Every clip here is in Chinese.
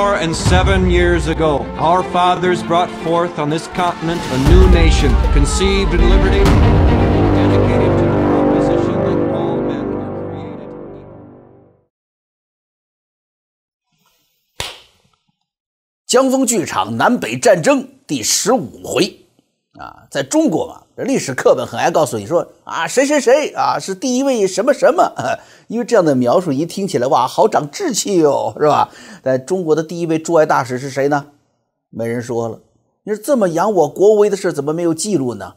Four and seven years ago, our fathers brought forth on this continent a new nation, conceived in liberty, dedicated to the proposition that all men are created equal. 江风剧场南北战争第十五回 啊，在中国嘛，这历史课本很爱告诉你说啊，谁谁谁啊是第一位什么什么，啊 因为这样的描述一听起来哇，好长志气哟，是吧？但中国的第一位驻外大使是谁呢？没人说了。你说这么扬我国威的事，怎么没有记录呢？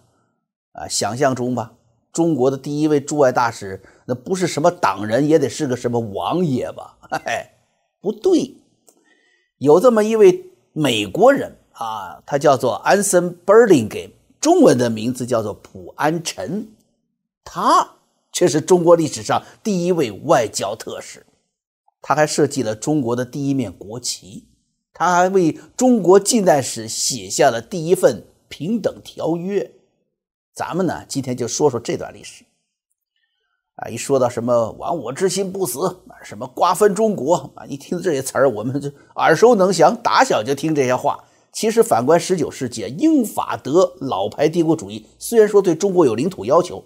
啊，想象中吧，中国的第一位驻外大使，那不是什么党人，也得是个什么王爷吧？哎，不对，有这么一位美国人啊，他叫做安森·伯林给，中文的名字叫做普安臣，他却是中国历史上第一位外交特使，他还设计了中国的第一面国旗，他还为中国近代史写下了第一份平等条约。咱们呢，今天就说说这段历史。啊，一说到什么“亡我之心不死”，啊，什么“瓜分中国”，啊，一听这些词儿，我们就耳熟能详，打小就听这些话。其实反观十九世纪，英法德老牌帝国主义虽然说对中国有领土要求，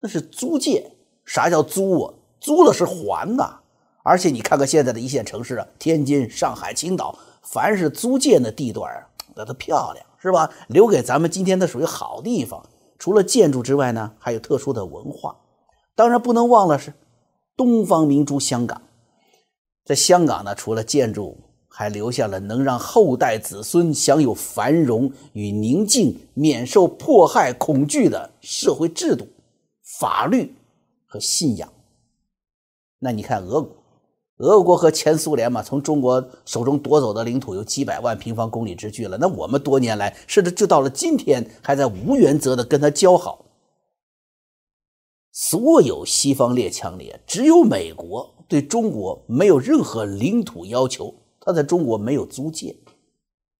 那是租界。啥叫租啊？租了是还呐。而且你看看现在的一线城市啊，天津、上海、青岛，凡是租界的地段啊，那都漂亮，是吧？留给咱们今天的属于好地方。除了建筑之外呢，还有特殊的文化。当然不能忘了是东方明珠香港。在香港呢，除了建筑，还留下了能让后代子孙享有繁荣与宁静、免受迫害恐惧的社会制度、法律和信仰。那你看俄国，俄国和前苏联嘛，从中国手中夺走的领土有几百万平方公里之巨了。那我们多年来，甚至就到了今天，还在无原则的跟他交好。所有西方列强里，只有美国对中国没有任何领土要求，他在中国没有租界。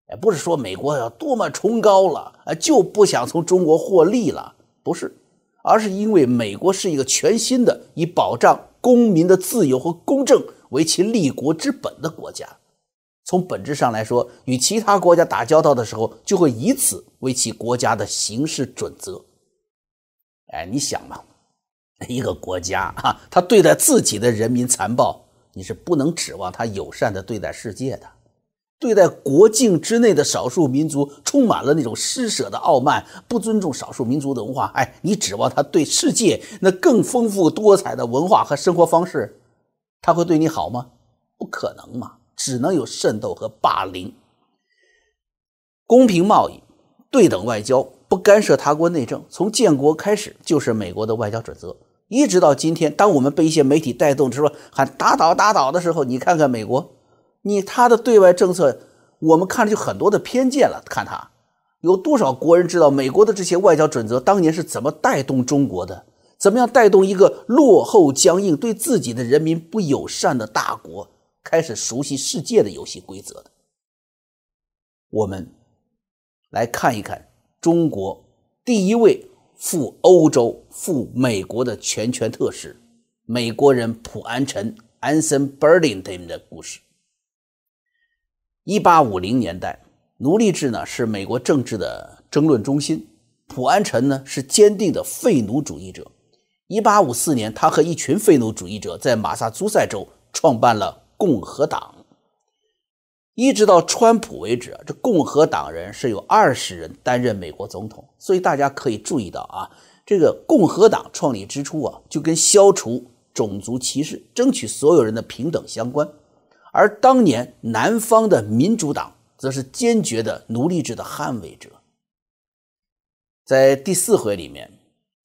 哎，不是说美国要多么崇高了，啊，就不想从中国获利了，不是，而是因为美国是一个全新的以保障公民的自由和公正为其立国之本的国家。从本质上来说，与其他国家打交道的时候，就会以此为其国家的行事准则。哎，你想嘛？一个国家啊，他对待自己的人民残暴，你是不能指望他友善的对待世界的。对待国境之内的少数民族，充满了那种施舍的傲慢，不尊重少数民族的文化。哎，你指望他对世界那更丰富多彩的文化和生活方式，他会对你好吗？不可能嘛，只能有渗透和霸凌。公平贸易、对等外交、不干涉他国内政，从建国开始就是美国的外交准则。一直到今天，当我们被一些媒体带动，是吧？喊打倒打倒的时候，你看看美国，你他的对外政策，我们看着就很多的偏见了。看他有多少国人知道美国的这些外交准则当年是怎么带动中国的？怎么样带动一个落后、僵硬、对自己的人民不友善的大国开始熟悉世界的游戏规则的？我们来看一看中国第一位。赴欧洲、赴美国的全权特使，美国人普安臣 （Anson Burlingame） 的故事。一八五零年代，奴隶制呢是美国政治的争论中心。普安臣呢是坚定的废奴主义者。一八五四年，他和一群废奴主义者在马萨诸塞州创办了共和党。一直到川普为止，这共和党人是有二十人担任美国总统，所以大家可以注意到啊，这个共和党创立之初啊，就跟消除种族歧视、争取所有人的平等相关。而当年南方的民主党则是坚决的奴隶制的捍卫者。在第四回里面，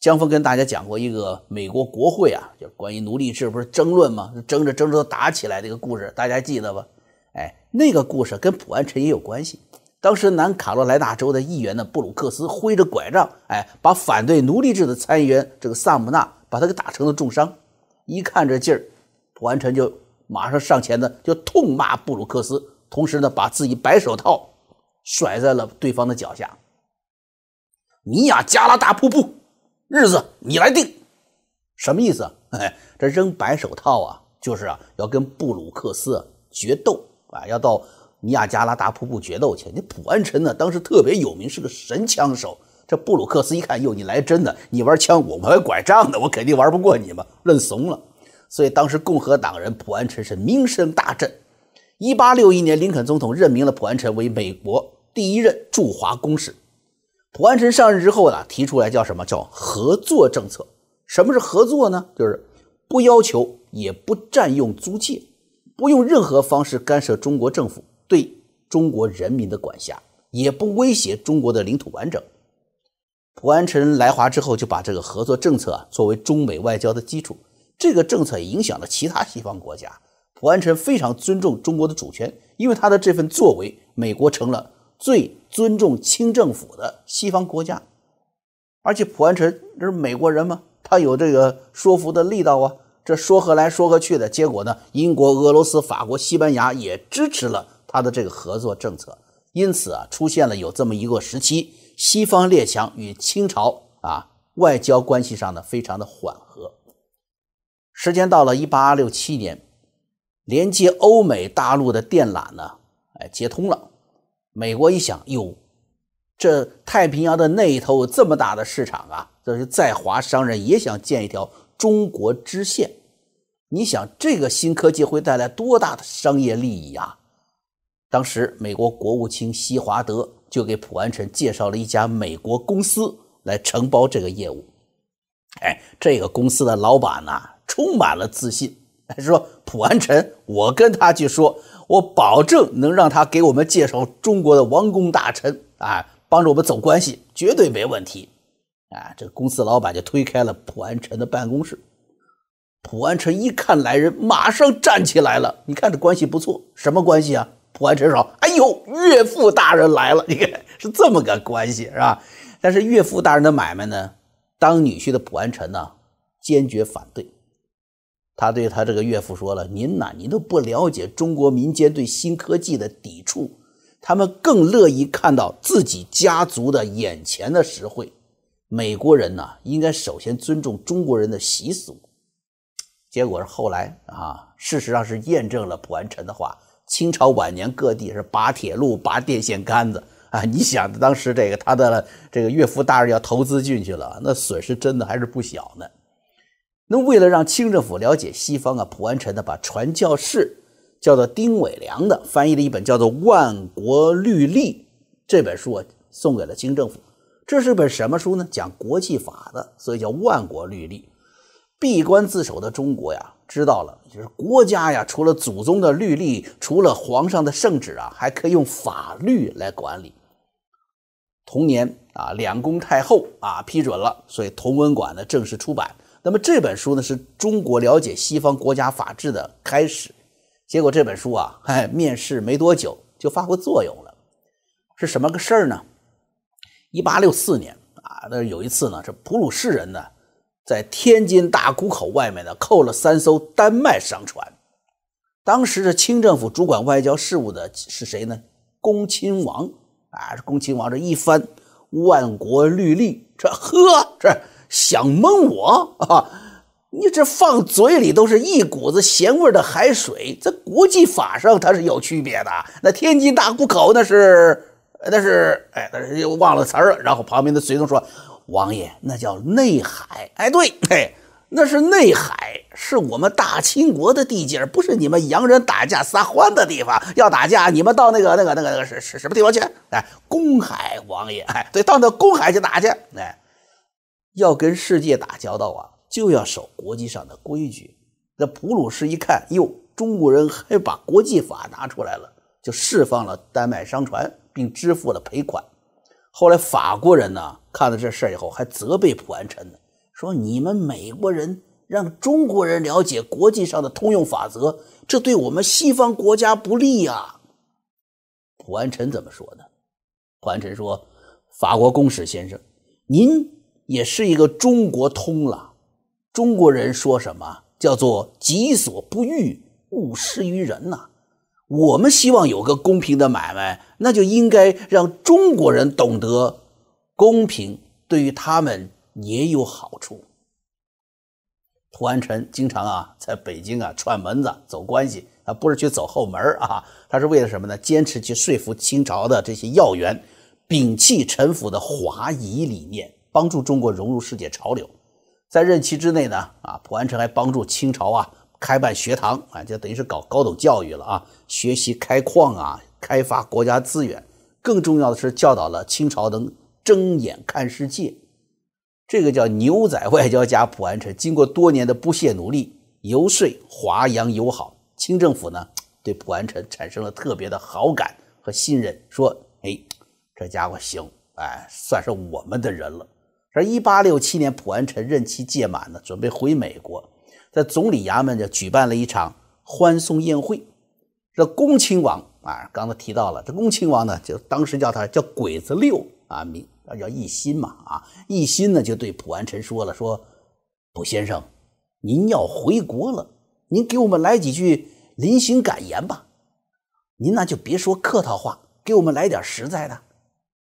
江峰跟大家讲过一个美国国会啊，就关于奴隶制不是争论吗？争着争着都打起来这个故事，大家记得吧？哎，那个故事跟普安臣也有关系。当时南卡罗来纳州的议员呢，布鲁克斯挥着拐杖，哎，把反对奴隶制的参议员这个萨姆纳把他给打成了重伤。一看这劲儿，普安臣就马上上前呢，就痛骂布鲁克斯，同时呢，把自己白手套甩在了对方的脚下。尼亚加拉大瀑布，日子你来定，什么意思？哎，这扔白手套啊，就是啊，要跟布鲁克斯决斗。啊，要到尼亚加拉大瀑布决斗去。那普安臣呢，当时特别有名，是个神枪手。这布鲁克斯一看，哟，你来真的，你玩枪，我玩拐杖的，我肯定玩不过你嘛，认怂了。所以当时共和党人普安臣是名声大振。一八六一年，林肯总统任命了普安臣为美国第一任驻华公使。普安臣上任之后呢，提出来叫什么叫合作政策？什么是合作呢？就是不要求也不占用租界，不用任何方式干涉中国政府对中国人民的管辖，也不威胁中国的领土完整。普安臣来华之后，就把这个合作政策啊作为中美外交的基础。这个政策影响了其他西方国家。普安臣非常尊重中国的主权，因为他的这份作为，美国成了最尊重清政府的西方国家。而且普安臣这是美国人吗？他有这个说服的力道啊。这说和来说和去的结果呢，英国、俄罗斯、法国、西班牙也支持了他的这个合作政策。因此啊，出现了有这么一个时期。西方列强与清朝啊外交关系上呢非常的缓和。时间到了一八六七年，连接欧美大陆的电缆呢，哎接通了。美国一想，哟，这太平洋的那一头这么大的市场啊，这是在华商人也想建一条中国支线。你想，这个新科技会带来多大的商业利益啊？当时美国国务卿西华德。就给普安臣介绍了一家美国公司来承包这个业务。哎，这个公司的老板呢，充满了自信，说：“普安臣，我跟他去说，我保证能让他给我们介绍中国的王公大臣啊，帮着我们走关系，绝对没问题。”啊，这个公司老板就推开了普安臣的办公室。普安臣一看来人，马上站起来了。你看这关系不错，什么关系啊？普安臣说：“哎呦，岳父大人来了！你看是这么个关系，是吧？但是岳父大人的买卖呢，当女婿的普安臣呢，坚决反对。他对他这个岳父说了：‘您呐，您都不了解中国民间对新科技的抵触，他们更乐意看到自己家族的眼前的实惠。美国人呢，应该首先尊重中国人的习俗。’结果是后来啊，事实上是验证了普安臣的话。”清朝晚年各地是拔铁路、拔电线杆子啊！你想，当时这个他的这个岳父大人要投资进去了，那损失真的还是不小呢。那为了让清政府了解西方啊，普安臣呢把传教士叫做丁伟良的翻译了一本叫做《万国律例》这本书啊，送给了清政府。这是本什么书呢？讲国际法的，所以叫《万国律例》。闭关自守的中国呀。知道了，就是国家呀，除了祖宗的律例，除了皇上的圣旨啊，还可以用法律来管理。同年啊，两宫太后啊批准了，所以同文馆呢正式出版。那么这本书呢，是中国了解西方国家法治的开始。结果这本书啊，哎，面世没多久就发挥作用了。是什么个事儿呢？一八六四年啊，那有一次呢，这普鲁士人呢。在天津大沽口外面呢，扣了三艘丹麦商船。当时的清政府主管外交事务的是谁呢？恭亲王啊，恭亲王这一翻万国律例，这呵，这想蒙我啊！你这放嘴里都是一股子咸味的海水，在国际法上它是有区别的。那天津大沽口那是那是哎，那是又忘了词儿了。然后旁边的随从说。王爷，那叫内海。哎，对，嘿，那是内海，是我们大清国的地界不是你们洋人打架撒欢的地方。要打架，你们到那个、那个、那个、那个是是什么地方去？哎，公海，王爷。哎，对，到那公海去打去。哎，要跟世界打交道啊，就要守国际上的规矩。那普鲁士一看，哟，中国人还把国际法拿出来了，就释放了丹麦商船，并支付了赔款。后来法国人呢看了这事儿以后，还责备普安臣呢，说你们美国人让中国人了解国际上的通用法则，这对我们西方国家不利呀。普安臣怎么说呢？普安臣说：“法国公使先生，您也是一个中国通了。中国人说什么叫做己所不欲，勿施于人呐。”我们希望有个公平的买卖，那就应该让中国人懂得公平，对于他们也有好处。普安臣经常啊在北京啊串门子走关系，啊，不是去走后门啊，他是为了什么呢？坚持去说服清朝的这些要员，摒弃陈腐的华夷理念，帮助中国融入世界潮流。在任期之内呢，啊，蒲安臣还帮助清朝啊开办学堂啊，就等于是搞高等教育了啊，学习开矿啊，开发国家资源。更重要的是，教导了清朝能睁眼看世界。这个叫牛仔外交家蒲安臣，经过多年的不懈努力，游说华洋友好，清政府呢对蒲安臣产生了特别的好感和信任，说：“哎，这家伙行，哎，算是我们的人了。”而一八六七年，蒲安臣任期届满了，准备回美国，在总理衙门就举办了一场欢送宴会。这恭亲王啊，刚才提到了，这恭亲王呢，就当时叫他叫鬼子六啊，名叫奕欣嘛啊，奕欣呢就对普安臣说了，说普先生，您要回国了，您给我们来几句临行感言吧，您那就别说客套话，给我们来点实在的。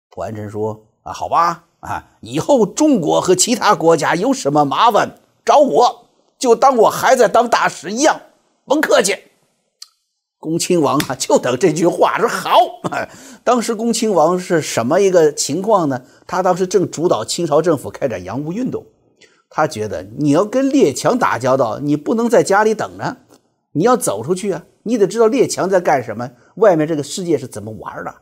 普安臣说啊，好吧。啊！以后中国和其他国家有什么麻烦，找我就当我还在当大使一样，甭客气。恭亲王啊，就等这句话说好。当时恭亲王是什么一个情况呢？他当时正主导清朝政府开展洋务运动，他觉得你要跟列强打交道，你不能在家里等着，你要走出去啊！你得知道列强在干什么，外面这个世界是怎么玩的。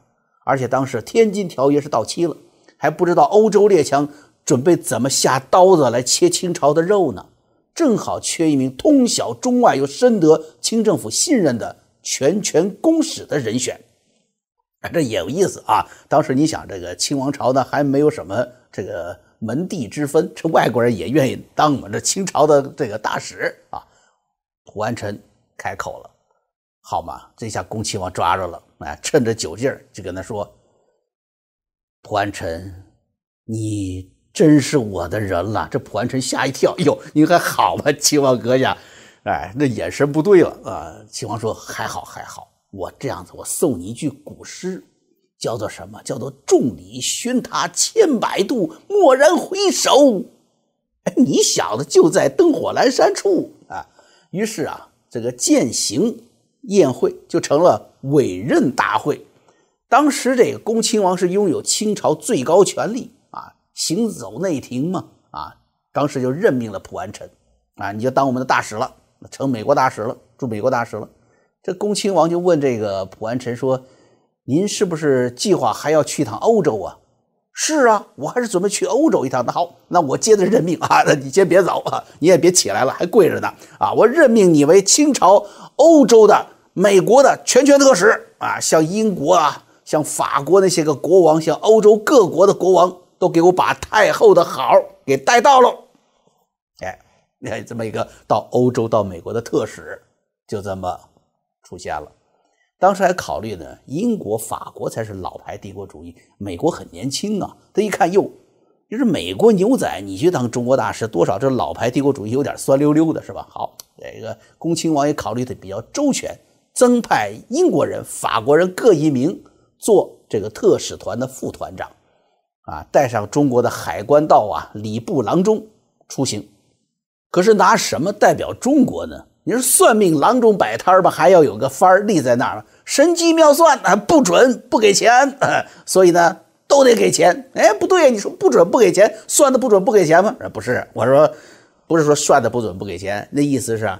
而且当时《天津条约》是到期了。还不知道欧洲列强准备怎么下刀子来切清朝的肉呢？正好缺一名通晓中外又深得清政府信任的全权公使的人选。啊，这也有意思啊！当时你想，这个清王朝呢还没有什么这个门第之分，这外国人也愿意当我们这清朝的这个大使啊。蒲安臣开口了，好嘛，这下恭亲王抓着了，哎，趁着酒劲儿就跟他说。蒲安臣，你真是我的人了！这蒲安臣吓一跳，哟，你还好吗，秦王阁下？哎，那眼神不对了啊！秦王说：“还好，还好。我这样子，我送你一句古诗，叫做什么？叫做‘众里寻他千百度，蓦然回首，哎，你小子就在灯火阑珊处啊！’于是啊，这个践行宴会就成了委任大会。”当时这个恭亲王是拥有清朝最高权力，行走内廷嘛啊，当时就任命了蒲安臣啊，你就当我们的大使了，成美国大使了，驻美国大使了。这恭亲王就问这个蒲安臣说：“您是不是计划还要去趟欧洲啊？”“是啊，我还是准备去欧洲一趟。”“那好，那我接着任命啊，那你先别走啊，你也别起来了，还跪着呢啊！我任命你为清朝欧洲的美国的全权特使啊，像英国啊。”像法国那些个国王，像欧洲各国的国王，都给我把太后的好给带到了。哎，你看这么一个到欧洲、到美国的特使，就这么出现了。当时还考虑呢，英国、法国才是老牌帝国主义，美国很年轻啊。他一看，哟，就是美国牛仔，你去当中国大使，多少这老牌帝国主义有点酸溜溜的，是吧？好，这个恭亲王也考虑的比较周全，增派英国人、法国人各一名。做这个特使团的副团长，啊，带上中国的海关道啊，礼部郎中出行。可是拿什么代表中国呢？你说算命郎中摆摊吧，还要有个幡儿立在那儿，神机妙算啊，不准不给钱啊，所以呢都得给钱。哎，不对呀，你说不准不给钱，算的不准不给钱吗？不是，我说不是说算的不准不给钱，那意思是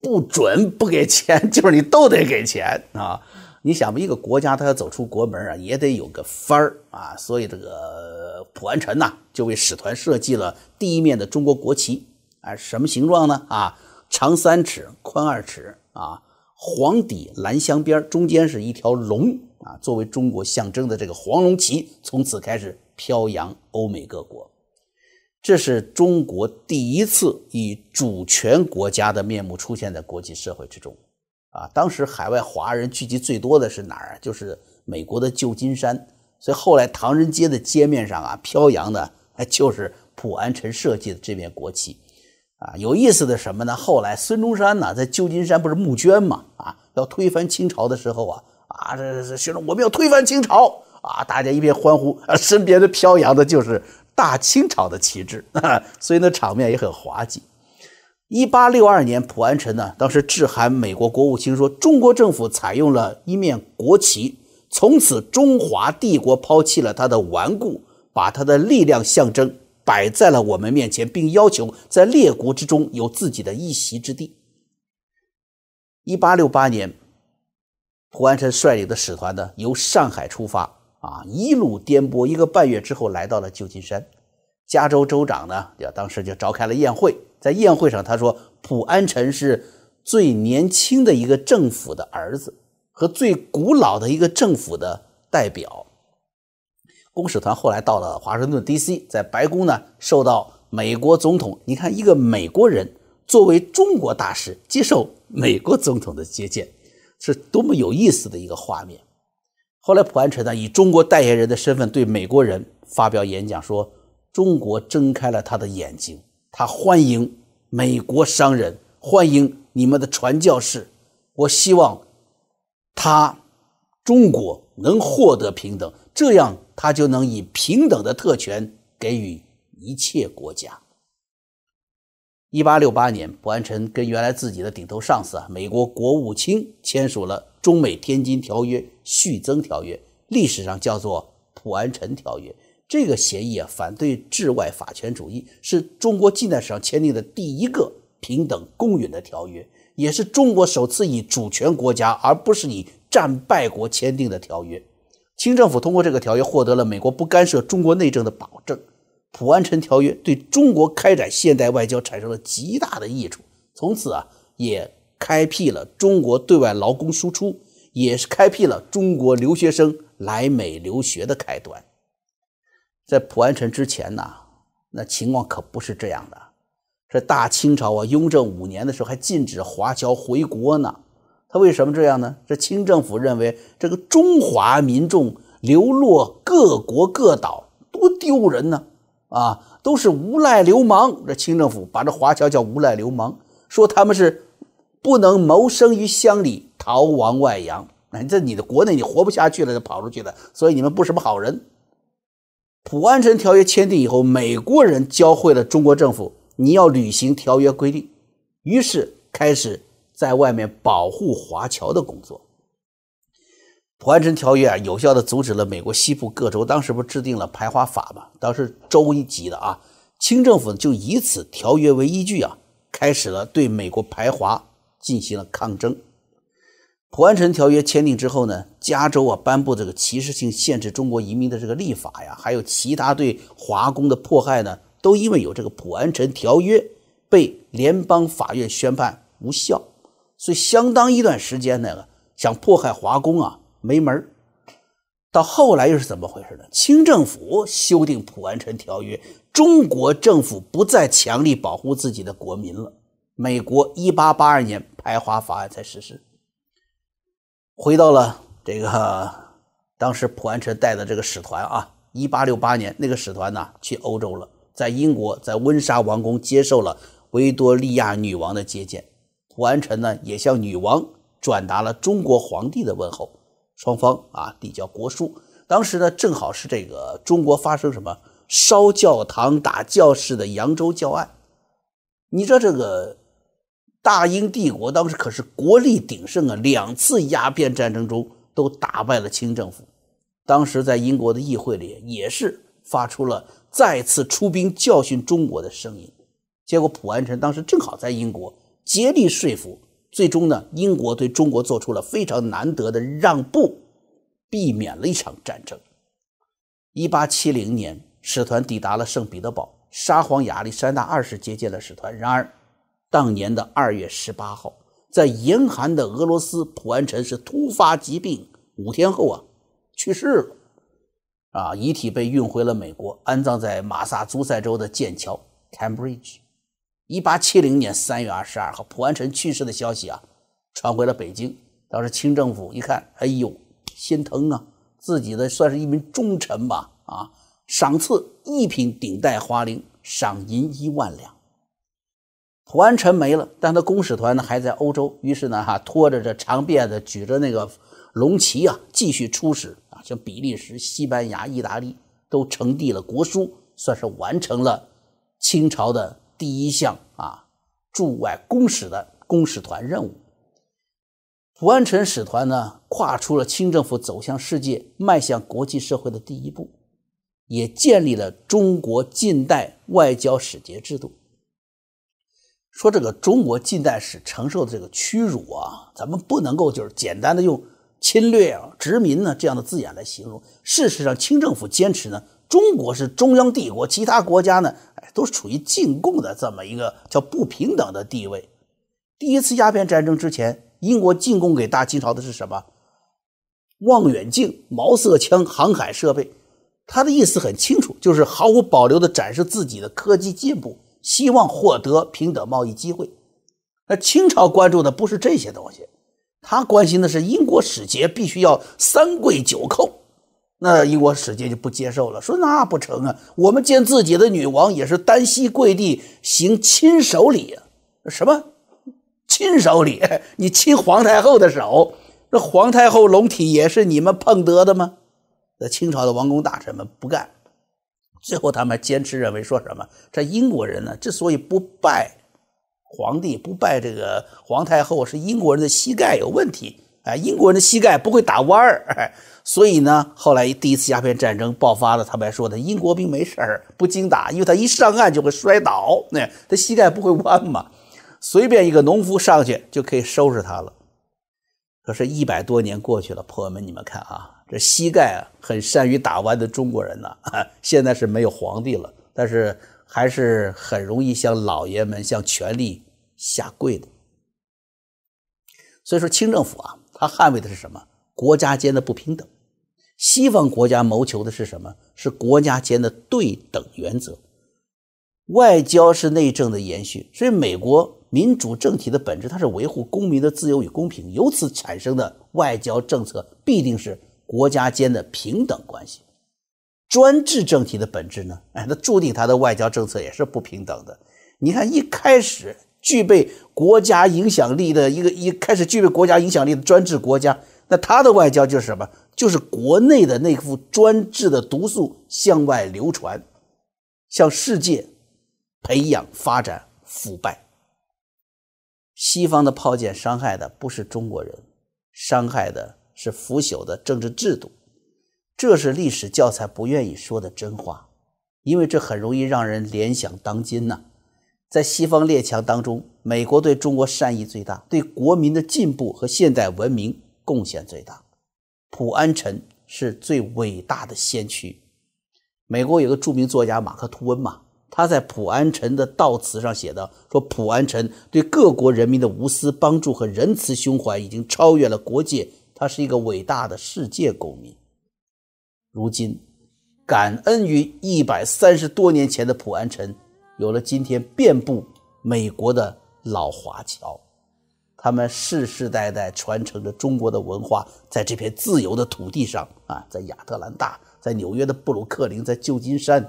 不准不给钱，就是你都得给钱啊。你想吧，一个国家它要走出国门啊，也得有个幡儿啊。所以这个蒲安臣呐，就为使团设计了第一面的中国国旗啊，什么形状呢？啊，长三尺，宽二尺啊，黄底蓝镶边，中间是一条龙啊，作为中国象征的这个黄龙旗，从此开始飘扬欧美各国。这是中国第一次以主权国家的面目出现在国际社会之中。啊，当时海外华人聚集最多的是哪儿啊？就是美国的旧金山。所以后来唐人街的街面上啊，飘扬的就是普安臣设计的这面国旗。啊，有意思的什么呢？后来孙中山呢，在旧金山不是募捐嘛？啊，要推翻清朝的时候啊，啊，这这学生我们要推翻清朝啊，大家一片欢呼，啊，身边的飘扬的就是大清朝的旗帜，啊 所以那场面也很滑稽。一八六二年，普安臣呢，当时致函美国国务卿说，中国政府采用了一面国旗，从此中华帝国抛弃了他的顽固，把他的力量象征摆在了我们面前，并要求在列国之中有自己的一席之地。一八六八年，普安臣率领的使团呢，由上海出发，啊，一路颠簸，一个半月之后，来到了旧金山。加州州长呢，就当时就召开了宴会。在宴会上，他说：“普安臣是最年轻的一个政府的儿子，和最古老的一个政府的代表。”公使团后来到了华盛顿 D.C.，在白宫呢，受到美国总统。你看，一个美国人作为中国大使接受美国总统的接见，是多么有意思的一个画面。后来，普安臣呢，以中国代言人的身份对美国人发表演讲，说。中国睁开了他的眼睛，他欢迎美国商人，欢迎你们的传教士。我希望他中国能获得平等，这样他就能以平等的特权给予一切国家。一八六八年，卜安臣跟原来自己的顶头上司啊，美国国务卿签署了中美天津条约续增条约，历史上叫做普安臣条约。这个协议啊，反对治外法权主义，是中国近代史上签订的第一个平等公允的条约，也是中国首次以主权国家而不是以战败国签订的条约。清政府通过这个条约获得了美国不干涉中国内政的保证。普安臣条约对中国开展现代外交产生了极大的益处，从此啊，也开辟了中国对外劳工输出，也是开辟了中国留学生来美留学的开端。在普安城之前呢，那情况可不是这样的。这大清朝啊，雍正五年的时候还禁止华侨回国呢。他为什么这样呢？这清政府认为这个中华民众流落各国各岛多丢人呢，啊，都是无赖流氓。这清政府把这华侨叫无赖流氓，说他们是不能谋生于乡里，逃亡外洋。那在你的国内你活不下去了，就跑出去了，所以你们不是什么好人。普安臣条约签订以后，美国人教会了中国政府，你要履行条约规定，于是开始在外面保护华侨的工作。普安臣条约啊，有效的阻止了美国西部各州当时不制定了排华法吗？当时州一级的啊，清政府就以此条约为依据啊，开始了对美国排华进行了抗争。普安臣条约签订之后呢，加州啊颁布这个歧视性限制中国移民的这个立法呀，还有其他对华工的迫害呢，都因为有这个普安臣条约被联邦法院宣判无效，所以相当一段时间呢，想迫害华工啊没门到后来又是怎么回事呢？清政府修订普安臣条约，中国政府不再强力保护自己的国民了。美国一八八二年排华法案才实施。回到了这个当时普安臣带的这个使团啊，一八六八年那个使团呢去欧洲了，在英国在温莎王宫接受了维多利亚女王的接见，普安臣呢也向女王转达了中国皇帝的问候，双方啊递交国书。当时呢正好是这个中国发生什么烧教堂打教士的扬州教案，你知道这个。大英帝国当时可是国力鼎盛啊，两次鸦片战争中都打败了清政府。当时在英国的议会里也是发出了再次出兵教训中国的声音。结果普安臣当时正好在英国竭力说服，最终呢，英国对中国做出了非常难得的让步，避免了一场战争。一八七零年，使团抵达了圣彼得堡，沙皇亚历山大二世接见了使团。然而，当年的二月十八号，在严寒的俄罗斯，普安臣是突发疾病，五天后啊去世了，啊，遗体被运回了美国，安葬在马萨诸塞州的剑桥 （Cambridge）。一八七零年三月二十二号，普安臣去世的消息啊传回了北京。当时清政府一看，哎呦，心疼啊，自己的算是一名忠臣吧，啊，赏赐一品顶戴花翎，赏银一万两。普安臣没了，但他公使团呢还在欧洲。于是呢，哈拖着这长辫子，举着那个龙旗啊，继续出使啊，像比利时、西班牙、意大利都呈递了国书，算是完成了清朝的第一项啊驻外公使的公使团任务。蒲安臣使团呢，跨出了清政府走向世界、迈向国际社会的第一步，也建立了中国近代外交使节制度。说这个中国近代史承受的这个屈辱啊，咱们不能够就是简单的用侵略啊、殖民呢这样的字眼来形容。事实上，清政府坚持呢，中国是中央帝国，其他国家呢，哎，都是处于进贡的这么一个叫不平等的地位。第一次鸦片战争之前。英国进贡给大清朝的是什么？望远镜、毛瑟枪、航海设备。他的意思很清楚，就是毫无保留地展示自己的科技进步，希望获得平等贸易机会。那清朝关注的不是这些东西，他关心的是英国使节必须要三跪九叩。那英国使节就不接受了，说那不成啊，我们见自己的女王也是单膝跪地行亲手礼啊，什么？亲手礼，你亲皇太后的手，这皇太后龙体也是你们碰得的吗？那清朝的王公大臣们不干，最后他们坚持认为说什么？这英国人呢，之所以不拜皇帝，不拜这个皇太后，是英国人的膝盖有问题。哎，英国人的膝盖不会打弯儿，哎，所以呢，后来第一次鸦片战争爆发了，他们还说的英国兵没事儿，不经打，因为他一上岸就会摔倒，那他膝盖不会弯嘛。随便一个农夫上去就可以收拾他了。可是，一百多年过去了，朋友们，你们看啊，这膝盖啊很善于打弯的中国人呢，现在是没有皇帝了，但是还是很容易向老爷们、向权力下跪的。所以说，清政府啊，他捍卫的是什么？国家间的不平等。西方国家谋求的是什么？是国家间的对等原则。外交是内政的延续，所以美国。民主政体的本质，它是维护公民的自由与公平，由此产生的外交政策必定是国家间的平等关系。专制政体的本质呢？哎，那注定它的外交政策也是不平等的。你看，一开始具备国家影响力的一个一开始具备国家影响力的专制国家，那它的外交就是什么？就是国内的那副专制的毒素向外流传，向世界培养、发展腐败。西方的炮舰伤害的不是中国人，伤害的是腐朽的政治制度。这是历史教材不愿意说的真话，因为这很容易让人联想当今呐。在西方列强当中，美国对中国善意最大，对国民的进步和现代文明贡献最大。普安臣是最伟大的先驱。美国有个著名作家马克吐温嘛。他在普安臣的悼词上写道：“说普安臣对各国人民的无私帮助和仁慈胸怀已经超越了国界，他是一个伟大的世界公民。如今，感恩于一百三十多年前的普安臣，有了今天遍布美国的老华侨，他们世世代代传承着中国的文化，在这片自由的土地上啊，在亚特兰大，在纽约的布鲁克林，在旧金山。”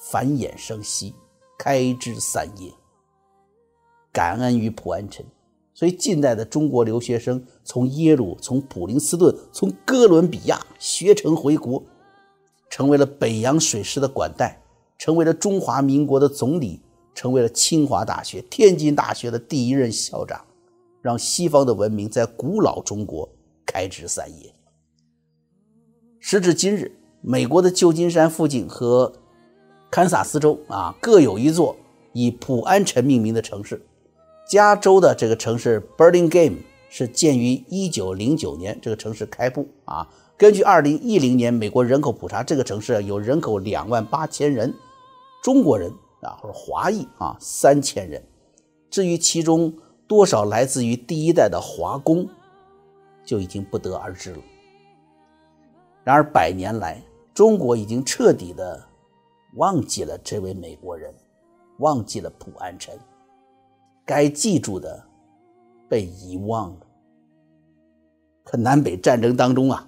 繁衍生息，开枝散叶。感恩于普安臣，所以近代的中国留学生从耶鲁、从普林斯顿、从哥伦比亚学成回国，成为了北洋水师的管带，成为了中华民国的总理，成为了清华大学、天津大学的第一任校长，让西方的文明在古老中国开枝散叶。时至今日，美国的旧金山附近和堪萨斯州啊，各有一座以普安臣命名的城市。加州的这个城市 Burlingame 是建于1909年，这个城市开埠啊。根据2010年美国人口普查，这个城市有人口2万八千人，中国人啊或者华裔啊三千人。至于其中多少来自于第一代的华工，就已经不得而知了。然而百年来，中国已经彻底的。忘记了这位美国人，忘记了普安臣，该记住的被遗忘了。可南北战争当中啊，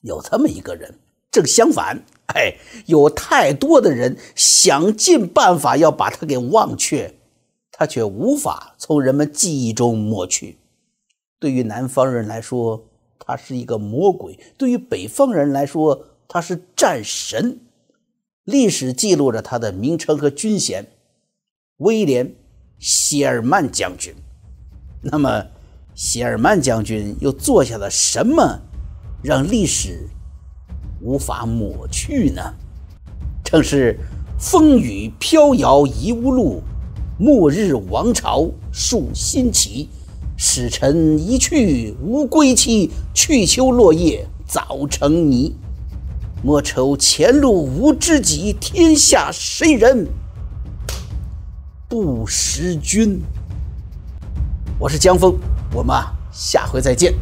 有这么一个人，正相反，哎，有太多的人想尽办法要把他给忘却，他却无法从人们记忆中抹去。对于南方人来说，他是一个魔鬼；对于北方人来说，他是战神。历史记录着他的名称和军衔：威廉·谢尔曼将军。那么，谢尔曼将军又做下了什么，让历史无法抹去呢？正是风雨飘摇疑无路，末日王朝树新旗。使臣一去无归期，去秋落叶早成泥。莫愁前路无知己，天下谁人不识君？我是江峰，我们下回再见。